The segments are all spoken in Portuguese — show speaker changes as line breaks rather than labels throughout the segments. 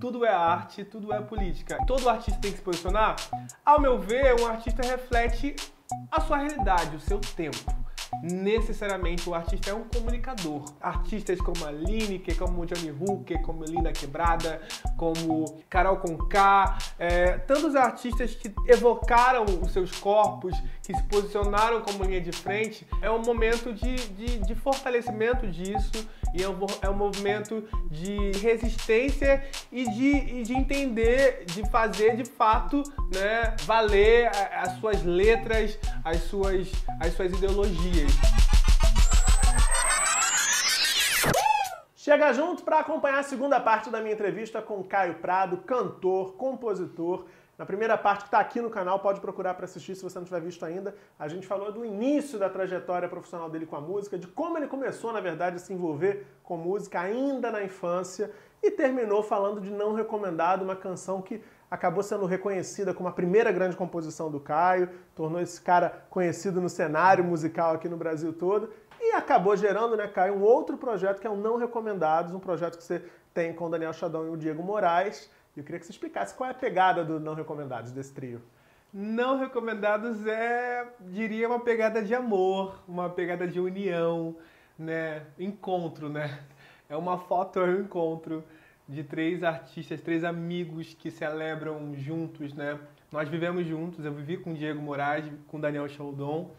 tudo é arte, tudo é política. Todo artista tem que se posicionar? Ao meu ver, um artista reflete a sua realidade, o seu tempo necessariamente o artista é um comunicador. Artistas como a Lineker, como Johnny Hooker, como Linda Quebrada, como Carol Conká, é, tantos artistas que evocaram os seus corpos, que se posicionaram como linha de frente, é um momento de, de, de fortalecimento disso e é um, é um movimento de resistência e de, e de entender, de fazer de fato né, valer as suas letras, as suas, as suas ideologias.
Chega junto para acompanhar a segunda parte da minha entrevista com Caio Prado, cantor, compositor. Na primeira parte que está aqui no canal, pode procurar para assistir se você não tiver visto ainda. A gente falou do início da trajetória profissional dele com a música, de como ele começou, na verdade, a se envolver com música ainda na infância e terminou falando de Não Recomendado, uma canção que acabou sendo reconhecida como a primeira grande composição do Caio, tornou esse cara conhecido no cenário musical aqui no Brasil todo e acabou gerando, né, Caio, um outro projeto que é o Não Recomendados, um projeto que você tem com o Daniel Chadão e o Diego Moraes. Eu queria que você explicasse qual é a pegada do Não Recomendados, desse trio.
Não Recomendados é, diria, uma pegada de amor, uma pegada de união, né? Encontro, né? É uma foto, é um encontro de três artistas, três amigos que celebram juntos, né? Nós vivemos juntos, eu vivi com Diego Moraes, com Daniel Chaldon.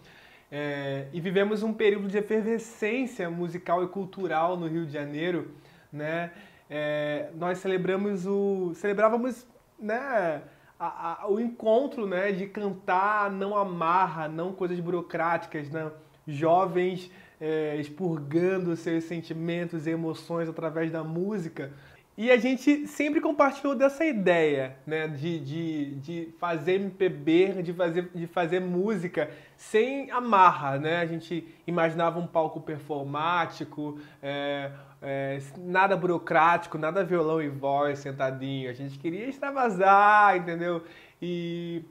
É, e vivemos um período de efervescência musical e cultural no Rio de Janeiro, né? É, nós celebramos o, celebrávamos, né, a, a, o encontro, né, de cantar não amarra, não coisas burocráticas, né? Jovens é, expurgando seus sentimentos e emoções através da música. E a gente sempre compartilhou dessa ideia, né, de, de, de fazer MPB, de fazer, de fazer música sem amarra, né? A gente imaginava um palco performático, é, é, nada burocrático, nada violão e voz sentadinho. A gente queria extravasar, entendeu? E,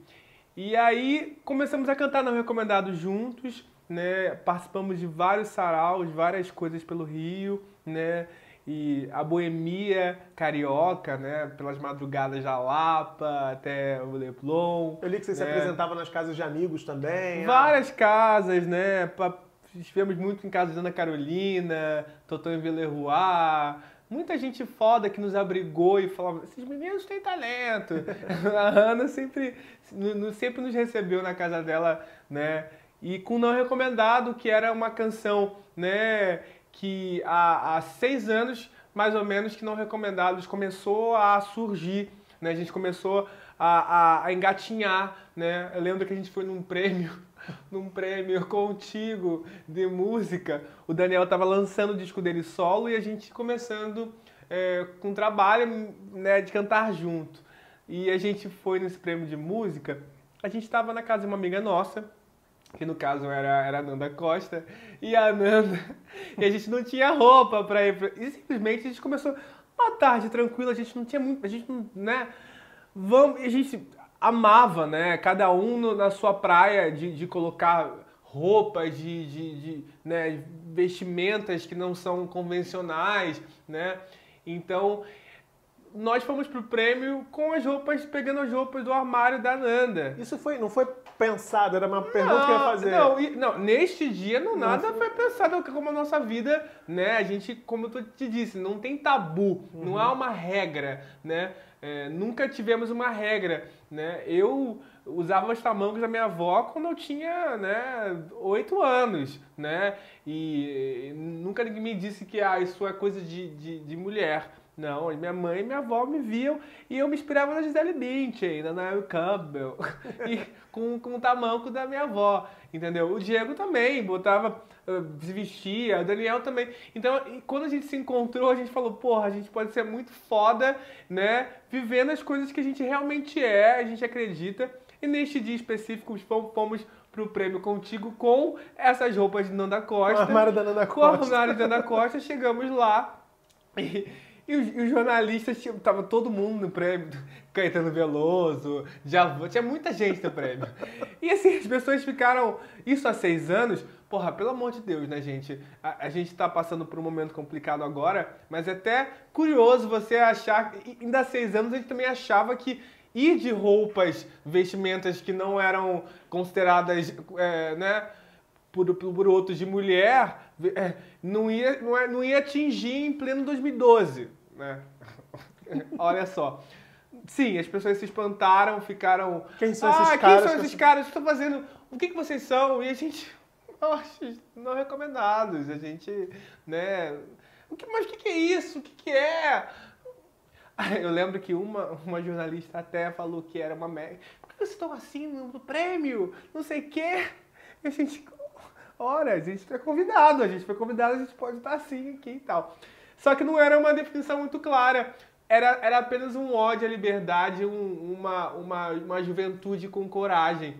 e aí começamos a cantar Não Recomendado juntos, né? Participamos de vários saraus, várias coisas pelo Rio, né? E a boemia carioca, né? Pelas madrugadas da Lapa até o Leblon.
Eu li que você né? se apresentava nas casas de amigos também.
Ah. Várias ah. casas, né? Estivemos muito em casa de Ana Carolina, Totão em Villeroy. Muita gente foda que nos abrigou e falava, esses meninos têm talento. a Ana sempre, sempre nos recebeu na casa dela, né? E com Não Recomendado, que era uma canção, né? Que há, há seis anos, mais ou menos, que não recomendados começou a surgir, né? A gente começou a, a, a engatinhar, né? Eu lembro que a gente foi num prêmio, num prêmio contigo de música. O Daniel estava lançando o disco dele solo e a gente começando é, com trabalho né, de cantar junto. E a gente foi nesse prêmio de música. A gente estava na casa de uma amiga nossa, que no caso era, era a Nanda Costa, e a Nanda, e a gente não tinha roupa para ir, pra, e simplesmente a gente começou uma tarde tranquila, a gente não tinha muito, a gente não, né, vamos, a gente amava, né, cada um no, na sua praia de, de colocar roupas, de, de, de né, vestimentas que não são convencionais, né, então nós fomos pro prêmio com as roupas, pegando as roupas do armário da Nanda.
Isso foi, não foi pensado, era uma pergunta que eu ia fazer.
Não, não, neste dia não, nada foi... pensado como a nossa vida, né? A gente, como eu te disse, não tem tabu, uhum. não há uma regra, né? É, nunca tivemos uma regra, né? Eu usava os tamancos da minha avó quando eu tinha, né, oito anos, né? E nunca ninguém me disse que ah, isso é coisa de, de, de mulher. Não, minha mãe e minha avó me viam e eu me inspirava na Gisele Bündchen, na Naomi Campbell, e com, com o tamanco da minha avó, entendeu? O Diego também botava, se vestia, o Daniel também. Então, quando a gente se encontrou, a gente falou, porra, a gente pode ser muito foda, né? Vivendo as coisas que a gente realmente é, a gente acredita. E neste dia específico, fomos pro prêmio contigo com essas roupas de Nanda Costa.
O armário da Nanda Costa.
Com o armário da Nanda Costa, chegamos lá e E os, e os jornalistas, tipo, tava todo mundo no prêmio, Caetano Veloso, Javan, tinha muita gente no prêmio. E assim, as pessoas ficaram, isso há seis anos, porra, pelo amor de Deus, né, gente? A, a gente tá passando por um momento complicado agora, mas é até curioso você achar, ainda há seis anos a gente também achava que ir de roupas, vestimentas que não eram consideradas, é, né, por, por outros de mulher, é, não, ia, não, é, não ia atingir em pleno 2012 né? Olha só. Sim, as pessoas se espantaram, ficaram.
Quem são
ah,
esses
quem
caras?
são esses caras? O que estão fazendo? O que, que vocês são? E a gente. Nossa, não recomendados. A gente, né? O que, mas o que, que é isso? O que, que é? Eu lembro que uma, uma jornalista até falou que era uma. Por que vocês estão assim no prêmio? Não sei o quê. E a gente. Ora, a gente foi convidado, a gente foi convidado, a gente pode estar assim aqui e tal. Só que não era uma definição muito clara. Era, era apenas um ódio à liberdade, um, uma, uma, uma juventude com coragem.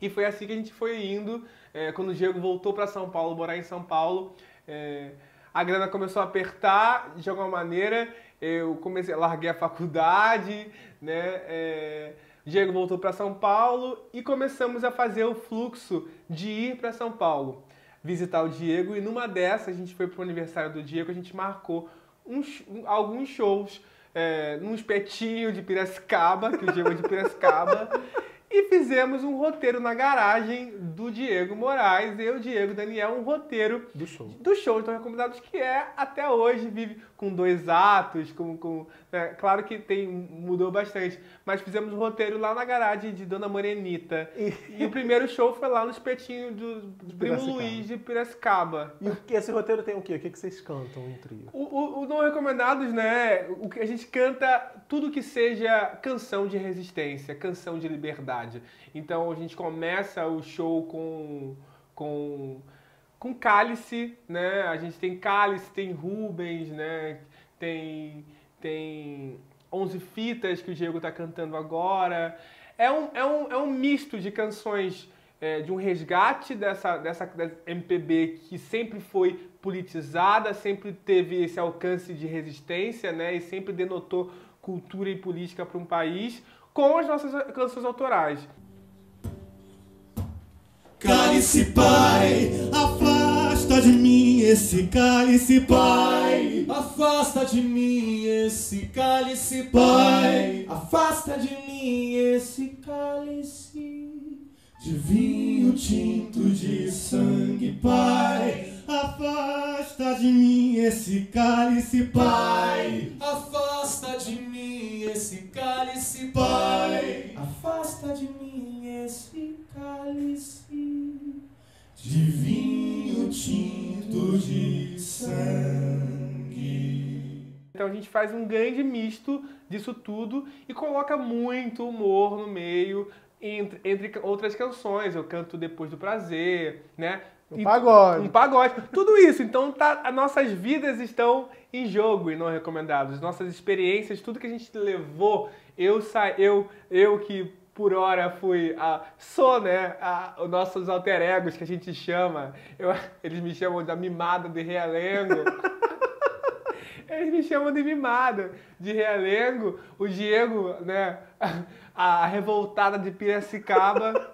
E foi assim que a gente foi indo. É, quando o Diego voltou para São Paulo, morar em São Paulo, é, a grana começou a apertar de alguma maneira. Eu comecei, larguei a faculdade, né? É, Diego voltou para São Paulo e começamos a fazer o fluxo de ir para São Paulo visitar o Diego e numa dessas a gente foi pro aniversário do Diego, a gente marcou uns, alguns shows é, num espetinho de Piracicaba, que o Diego é de Piracicaba, e fizemos um roteiro na garagem do Diego Moraes, eu, Diego Daniel, um roteiro
do show.
Do show então recomendados que é até hoje vive com dois atos, com, com né? claro que tem mudou bastante, mas fizemos um roteiro lá na garagem de Dona Morenita e, e o primeiro show foi lá no espetinho do, do Primo Luiz de Piracicaba.
E esse roteiro tem o quê? O que, que vocês cantam em trio?
O, o, o não recomendados, né? O que a gente canta tudo que seja canção de resistência, canção de liberdade. Então a gente começa o show com, com, com cálice, né? A gente tem cálice, tem Rubens, né? Tem, tem 11 fitas que o Diego está cantando agora. É um, é, um, é um misto de canções é, de um resgate dessa, dessa, dessa MPB que sempre foi politizada, sempre teve esse alcance de resistência, né? E sempre denotou cultura e política para um país, com as nossas canções autorais.
Cálice, Pai, de mim esse cálice, Pai. Afasta de mim esse cálice, Pai. Afasta de mim esse cálice de vinho tinto de sangue, Pai. Afasta de mim esse cálice, Pai. Afasta de mim esse cálice, Pai. Afasta de mim esse cálice de vinho tinto de sangue.
Então a gente faz um grande misto disso tudo e coloca muito humor no meio, entre, entre outras canções. Eu canto Depois do Prazer, né?
Um pagode.
Um pagode. Tudo isso. Então, tá, as nossas vidas estão em jogo e não recomendados. Nossas experiências, tudo que a gente levou. Eu, sa eu, eu que por hora fui a. Sou, né? A, os nossos alter egos que a gente chama. Eu, eles me chamam da mimada de realengo. eles me chamam de mimada de realengo. O Diego, né? A, a revoltada de Piracicaba.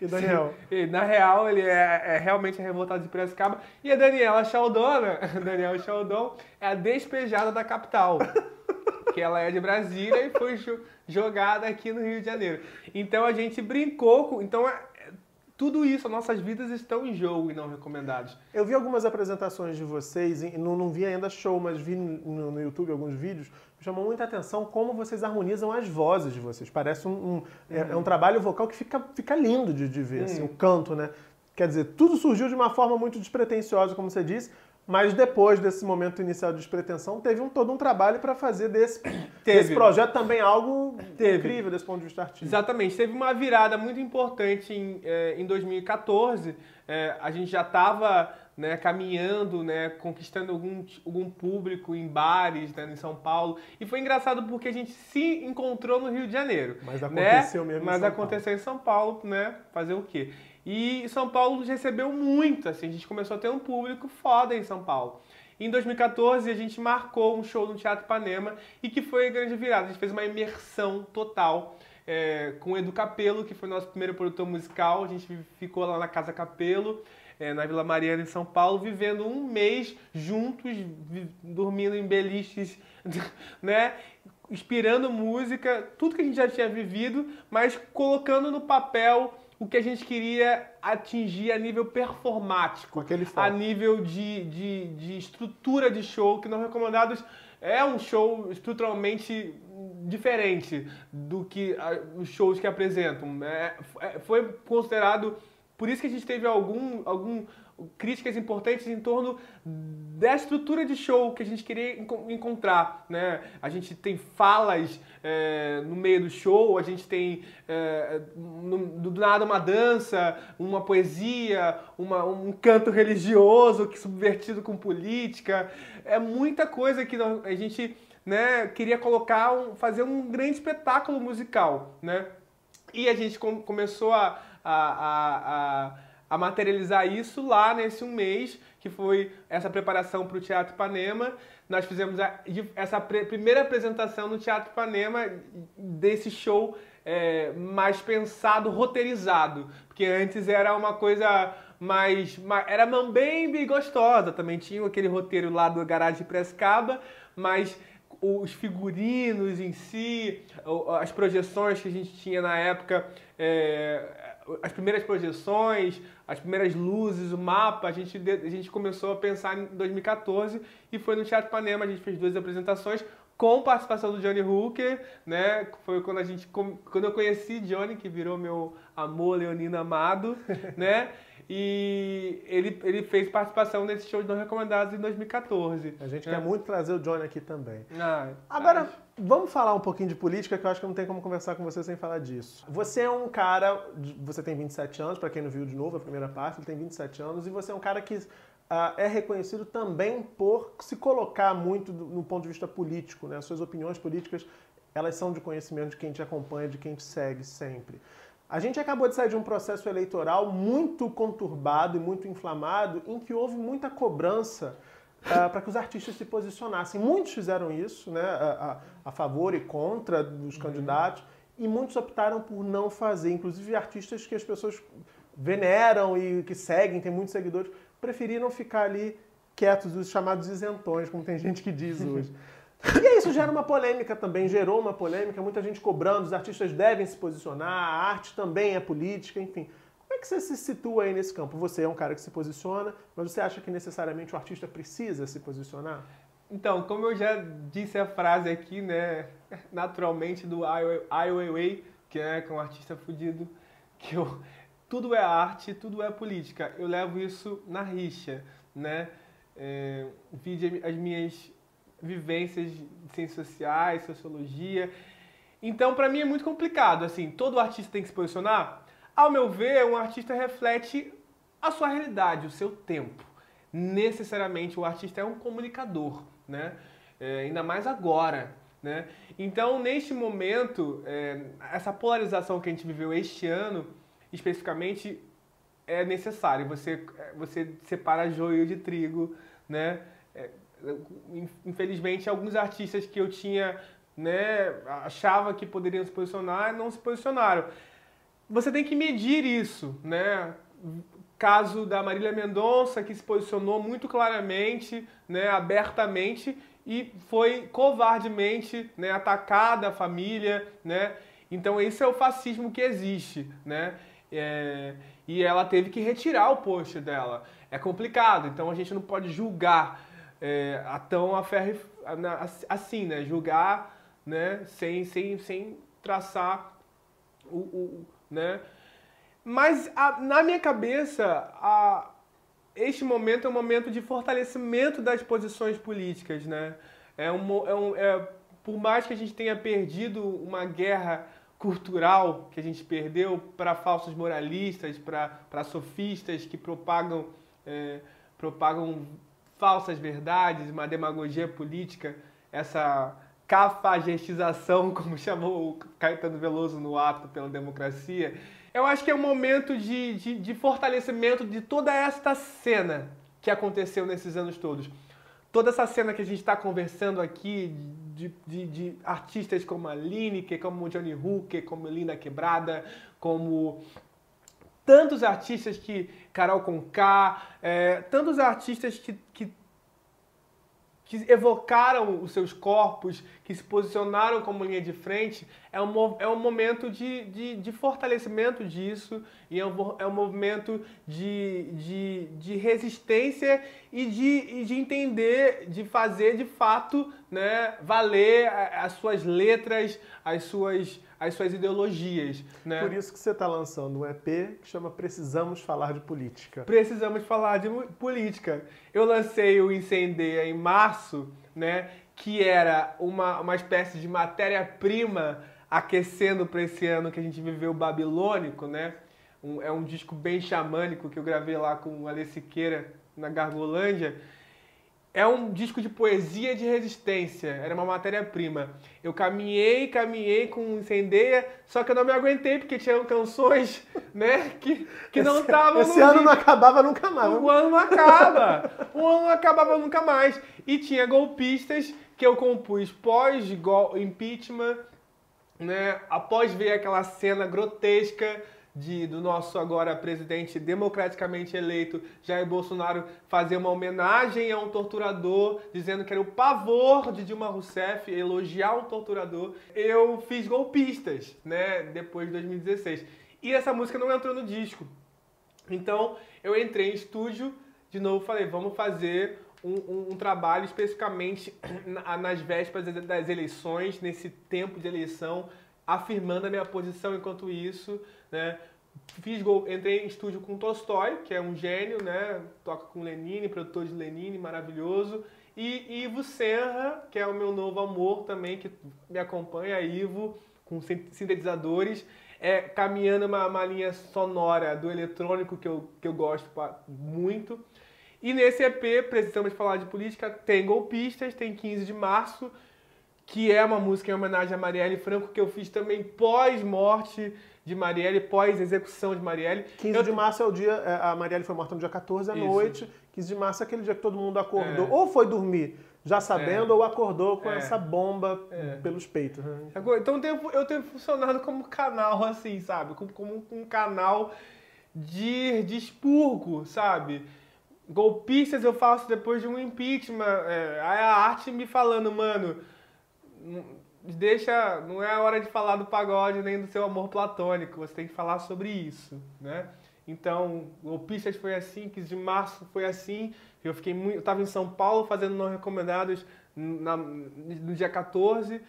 E Daniel?
E, na real, ele é, é, realmente a revoltada de Piracicaba. E a Daniela Chaldona, Daniela Chaldon, é a despejada da capital. Que ela é de Brasília e foi jogada aqui no Rio de Janeiro. Então a gente brincou com. Então é, tudo isso, nossas vidas estão em jogo e não recomendados.
Eu vi algumas apresentações de vocês, não, não vi ainda show, mas vi no, no, YouTube alguns vídeos. Chamou muita atenção como vocês harmonizam as vozes de vocês. Parece um, um uhum. é, é, um trabalho vocal que fica, fica lindo de, de ver, uhum. assim, o canto, né? Quer dizer, tudo surgiu de uma forma muito despretensiosa, como você disse, mas depois desse momento inicial de despretensão, teve um, todo um trabalho para fazer desse, desse projeto também algo teve. incrível desse ponto de vista artístico.
Exatamente. Teve uma virada muito importante em, é, em 2014. É, a gente já estava né, caminhando, né, conquistando algum, algum público em bares né, em São Paulo. E foi engraçado porque a gente se encontrou no Rio de Janeiro.
Mas né? aconteceu
né?
mesmo
Mas
em São
aconteceu
Paulo.
em São Paulo, né? Fazer o quê? E São Paulo nos recebeu muito, assim, a gente começou a ter um público foda em São Paulo. Em 2014 a gente marcou um show no Teatro Ipanema e que foi a grande virada. A gente fez uma imersão total é, com o Edu Capelo, que foi nosso primeiro produtor musical. A gente ficou lá na Casa Capelo, é, na Vila Mariana, em São Paulo, vivendo um mês juntos, dormindo em beliches, né? Inspirando música, tudo que a gente já tinha vivido, mas colocando no papel o que a gente queria atingir a nível performático, a nível de, de, de estrutura de show, que Não Recomendados é um show estruturalmente diferente do que os shows que apresentam. É, é, foi considerado, por isso que a gente teve algum, algum críticas importantes em torno da estrutura de show que a gente queria encontrar, né? A gente tem falas é, no meio do show, a gente tem é, do nada uma dança, uma poesia, uma, um canto religioso que subvertido com política, é muita coisa que a gente né, queria colocar, um, fazer um grande espetáculo musical, né? E a gente com, começou a, a, a, a a materializar isso lá nesse um mês, que foi essa preparação para o Teatro Ipanema. Nós fizemos a, essa primeira apresentação no Teatro Ipanema desse show é, mais pensado, roteirizado, porque antes era uma coisa mais, mais era bem gostosa, também tinha aquele roteiro lá do Garagem Prescaba, mas os figurinos em si, as projeções que a gente tinha na época, é, as primeiras projeções, as primeiras luzes, o mapa, a gente, a gente começou a pensar em 2014 e foi no Teatro Panema, a gente fez duas apresentações com participação do Johnny Hooker, né? Foi quando a gente quando eu conheci Johnny, que virou meu amor leonino amado, né? E ele, ele fez participação nesse show de Não Recomendados em 2014.
A gente é. quer muito trazer o Johnny aqui também. Ah, Agora, acho. Vamos falar um pouquinho de política, que eu acho que não tem como conversar com você sem falar disso. Você é um cara, você tem 27 anos, para quem não viu de novo a primeira parte, ele tem 27 anos, e você é um cara que uh, é reconhecido também por se colocar muito no ponto de vista político, né? As suas opiniões políticas, elas são de conhecimento de quem te acompanha, de quem te segue sempre. A gente acabou de sair de um processo eleitoral muito conturbado e muito inflamado, em que houve muita cobrança uh, para que os artistas se posicionassem. Muitos fizeram isso, né, a, a, a favor e contra dos uhum. candidatos, e muitos optaram por não fazer. Inclusive artistas que as pessoas veneram e que seguem, tem muitos seguidores, preferiram ficar ali quietos, os chamados isentões, como tem gente que diz hoje. E isso gera uma polêmica também, gerou uma polêmica, muita gente cobrando, os artistas devem se posicionar, a arte também é política, enfim. Que você se situa aí nesse campo? Você é um cara que se posiciona, mas você acha que necessariamente o artista precisa se posicionar?
Então, como eu já disse a frase aqui, né, naturalmente do Ai Weiwei, que é, é um artista fudido, que eu, tudo é arte, tudo é política. Eu levo isso na rixa, né? É, vi as minhas vivências de ciências sociais, sociologia. Então, para mim é muito complicado. Assim, todo artista tem que se posicionar. Ao meu ver, um artista reflete a sua realidade, o seu tempo. Necessariamente, o artista é um comunicador, né? É, ainda mais agora, né? Então, neste momento, é, essa polarização que a gente viveu este ano, especificamente, é necessário. Você, você separa joio de trigo, né? É, infelizmente, alguns artistas que eu tinha, né, achava que poderiam se posicionar, não se posicionaram. Você tem que medir isso, né? Caso da Marília Mendonça, que se posicionou muito claramente, né, abertamente, e foi covardemente né, atacada a família, né? Então esse é o fascismo que existe, né? É, e ela teve que retirar o post dela. É complicado, então a gente não pode julgar é, a tão a ferro, assim, né? Julgar, né? Sem, sem, sem traçar o, o né? Mas a, na minha cabeça, a, este momento é um momento de fortalecimento das posições políticas, né? É um, é um, é, por mais que a gente tenha perdido uma guerra cultural que a gente perdeu para falsos moralistas, para sofistas que propagam, é, propagam falsas verdades, uma demagogia política, essa cafagestização, como chamou o Caetano Veloso no ato pela democracia, eu acho que é um momento de, de, de fortalecimento de toda esta cena que aconteceu nesses anos todos. toda essa cena que a gente está conversando aqui de, de, de, artistas como a Lineker, como Johnny Hooker, como Lina Quebrada, como tantos artistas que Carol Conká, é, tantos artistas que, que que evocaram os seus corpos, que se posicionaram como linha de frente, é um, é um momento de, de, de fortalecimento disso e é um, é um movimento de, de, de resistência e de, e de entender, de fazer de fato né, valer as suas letras, as suas as suas ideologias. Né?
Por isso que você está lançando um EP que chama Precisamos Falar de Política.
Precisamos Falar de Política. Eu lancei o Incendeia em março, né, que era uma, uma espécie de matéria-prima aquecendo para esse ano que a gente viveu babilônico, né? Um, é um disco bem xamânico que eu gravei lá com o Ale Siqueira na Gargolândia é um disco de poesia de resistência, era uma matéria-prima. Eu caminhei, caminhei com incendeia, só que eu não me aguentei, porque tinham canções, né, que, que não estavam
Esse ano disco. não acabava nunca mais.
O ano não acaba. o ano não acabava nunca mais. E tinha golpistas que eu compus pós-impeachment, né, após ver aquela cena grotesca de, do nosso agora presidente democraticamente eleito Jair Bolsonaro fazer uma homenagem a um torturador, dizendo que era o pavor de Dilma Rousseff elogiar um torturador, eu fiz golpistas, né, depois de 2016. E essa música não entrou no disco. Então eu entrei em estúdio, de novo falei, vamos fazer um, um, um, trabalho especificamente nas vésperas das eleições, nesse tempo de eleição, afirmando a minha posição enquanto isso, né? Fiz gol, entrei em estúdio com Tolstói, que é um gênio, né? Toca com Lenine, produtor de Lenine, maravilhoso. E Ivo Serra, que é o meu novo amor também, que me acompanha, Ivo, com sintetizadores, é, caminhando uma, uma linha sonora do eletrônico que eu, que eu gosto muito. E nesse EP, precisamos falar de política, tem golpistas, tem 15 de março, que é uma música em homenagem a Marielle Franco, que eu fiz também pós-morte de Marielle, pós-execução de Marielle.
15 eu... de março é o dia, é, a Marielle foi morta no dia 14 à Isso. noite, 15 de março é aquele dia que todo mundo acordou, é. ou foi dormir já sabendo, é. ou acordou com é. essa bomba é. pelos peitos. Né?
Então eu tenho, eu tenho funcionado como canal, assim, sabe? Como, como um canal de, de expurgo, sabe? Golpistas eu faço depois de um impeachment. É, a arte me falando, mano deixa, não é a hora de falar do pagode nem do seu amor platônico, você tem que falar sobre isso, né? Então, o Pistas foi assim, 15 de março foi assim, eu fiquei muito, eu estava em São Paulo fazendo não recomendados na, no dia 14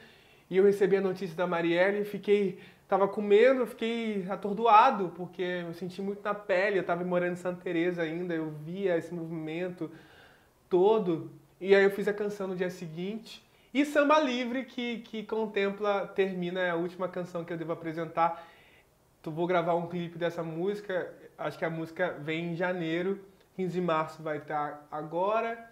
e eu recebi a notícia da Marielle e fiquei, tava comendo, fiquei atordoado porque eu senti muito na pele, eu estava morando em Santa Teresa ainda, eu via esse movimento todo e aí eu fiz a canção no dia seguinte e Samba Livre, que, que contempla, termina é a última canção que eu devo apresentar. Tu vou gravar um clipe dessa música, acho que a música vem em janeiro, 15 de março vai estar agora.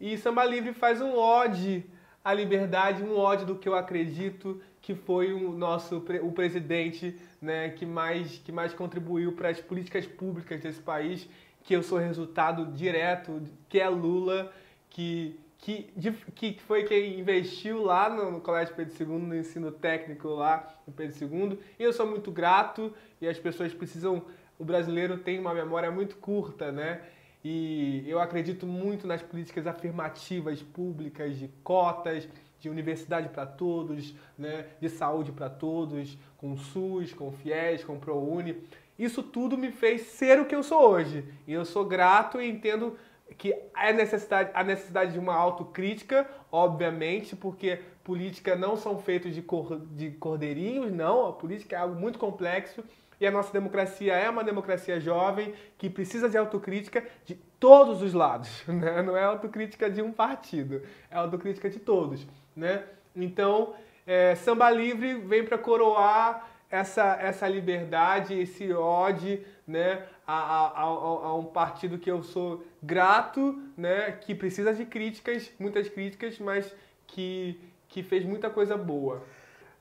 E Samba Livre faz um ode à liberdade, um ode do que eu acredito que foi o nosso o presidente né, que, mais, que mais contribuiu para as políticas públicas desse país, que eu sou resultado direto, que é Lula, que que, que foi quem investiu lá no, no, Colégio Pedro II, no ensino técnico lá no Pedro II. E eu sou muito grato e as pessoas precisam. O brasileiro tem uma memória muito curta, né? E eu acredito muito nas políticas afirmativas públicas de cotas, de universidade para todos, né? de saúde para todos, com SUS, com FIES, com ProUni. Isso tudo me fez ser o que eu sou hoje. E eu sou grato e entendo que é necessidade, a necessidade de uma autocrítica, obviamente, porque política não são feitos de, cor, de cordeirinhos, não, a política é algo muito complexo e a nossa democracia é uma democracia jovem que precisa de autocrítica de todos os lados, né? não é autocrítica de um partido, é autocrítica de todos. Né? Então, é, Samba Livre vem para coroar essa, essa liberdade, esse ódio né, a, a, a, a, um partido que eu sou grato, né, que precisa de críticas, muitas críticas, mas que, que fez muita coisa boa.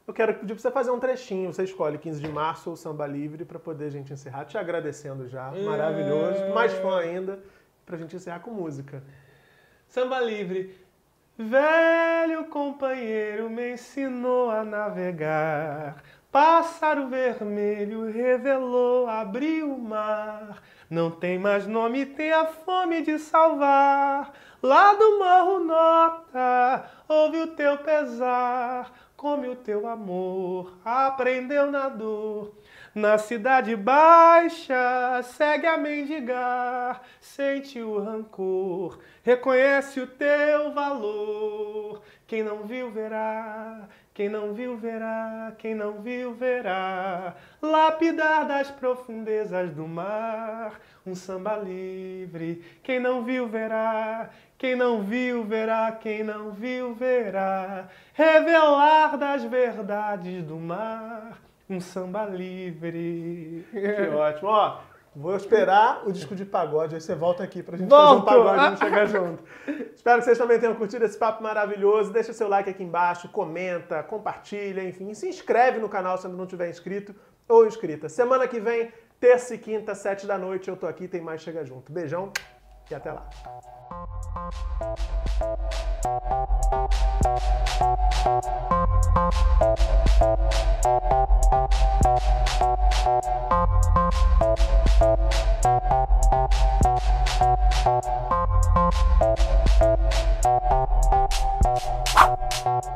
Eu quero pedir para você fazer um trechinho, você escolhe 15 de março ou Samba Livre para poder a gente encerrar. Te agradecendo já, é... maravilhoso, mais fã ainda, para a gente encerrar com música.
Samba livre. Velho companheiro me ensinou a navegar. Pássaro vermelho revelou, abriu o mar. Não tem mais nome, tem a fome de salvar. Lá do morro nota, ouve o teu pesar, come o teu amor, aprendeu na dor. Na cidade baixa, segue a mendigar, sente o rancor, reconhece o teu valor. Quem não viu, verá, quem não viu, verá, quem não viu, verá. Lapidar das profundezas do mar, um samba livre. Quem não viu, verá, quem não viu, verá, quem não viu, verá. Revelar das verdades do mar um samba livre.
Que ótimo. Ó, vou esperar o disco de pagode, aí você volta aqui pra gente
Volto.
fazer um pagode e chegar junto. Espero que vocês também tenham curtido esse papo maravilhoso. Deixa seu like aqui embaixo, comenta, compartilha, enfim. E se inscreve no canal se ainda não tiver inscrito ou inscrita. Semana que vem, terça e quinta, sete da noite, eu tô aqui, tem mais Chega Junto. Beijão e até lá.
Thank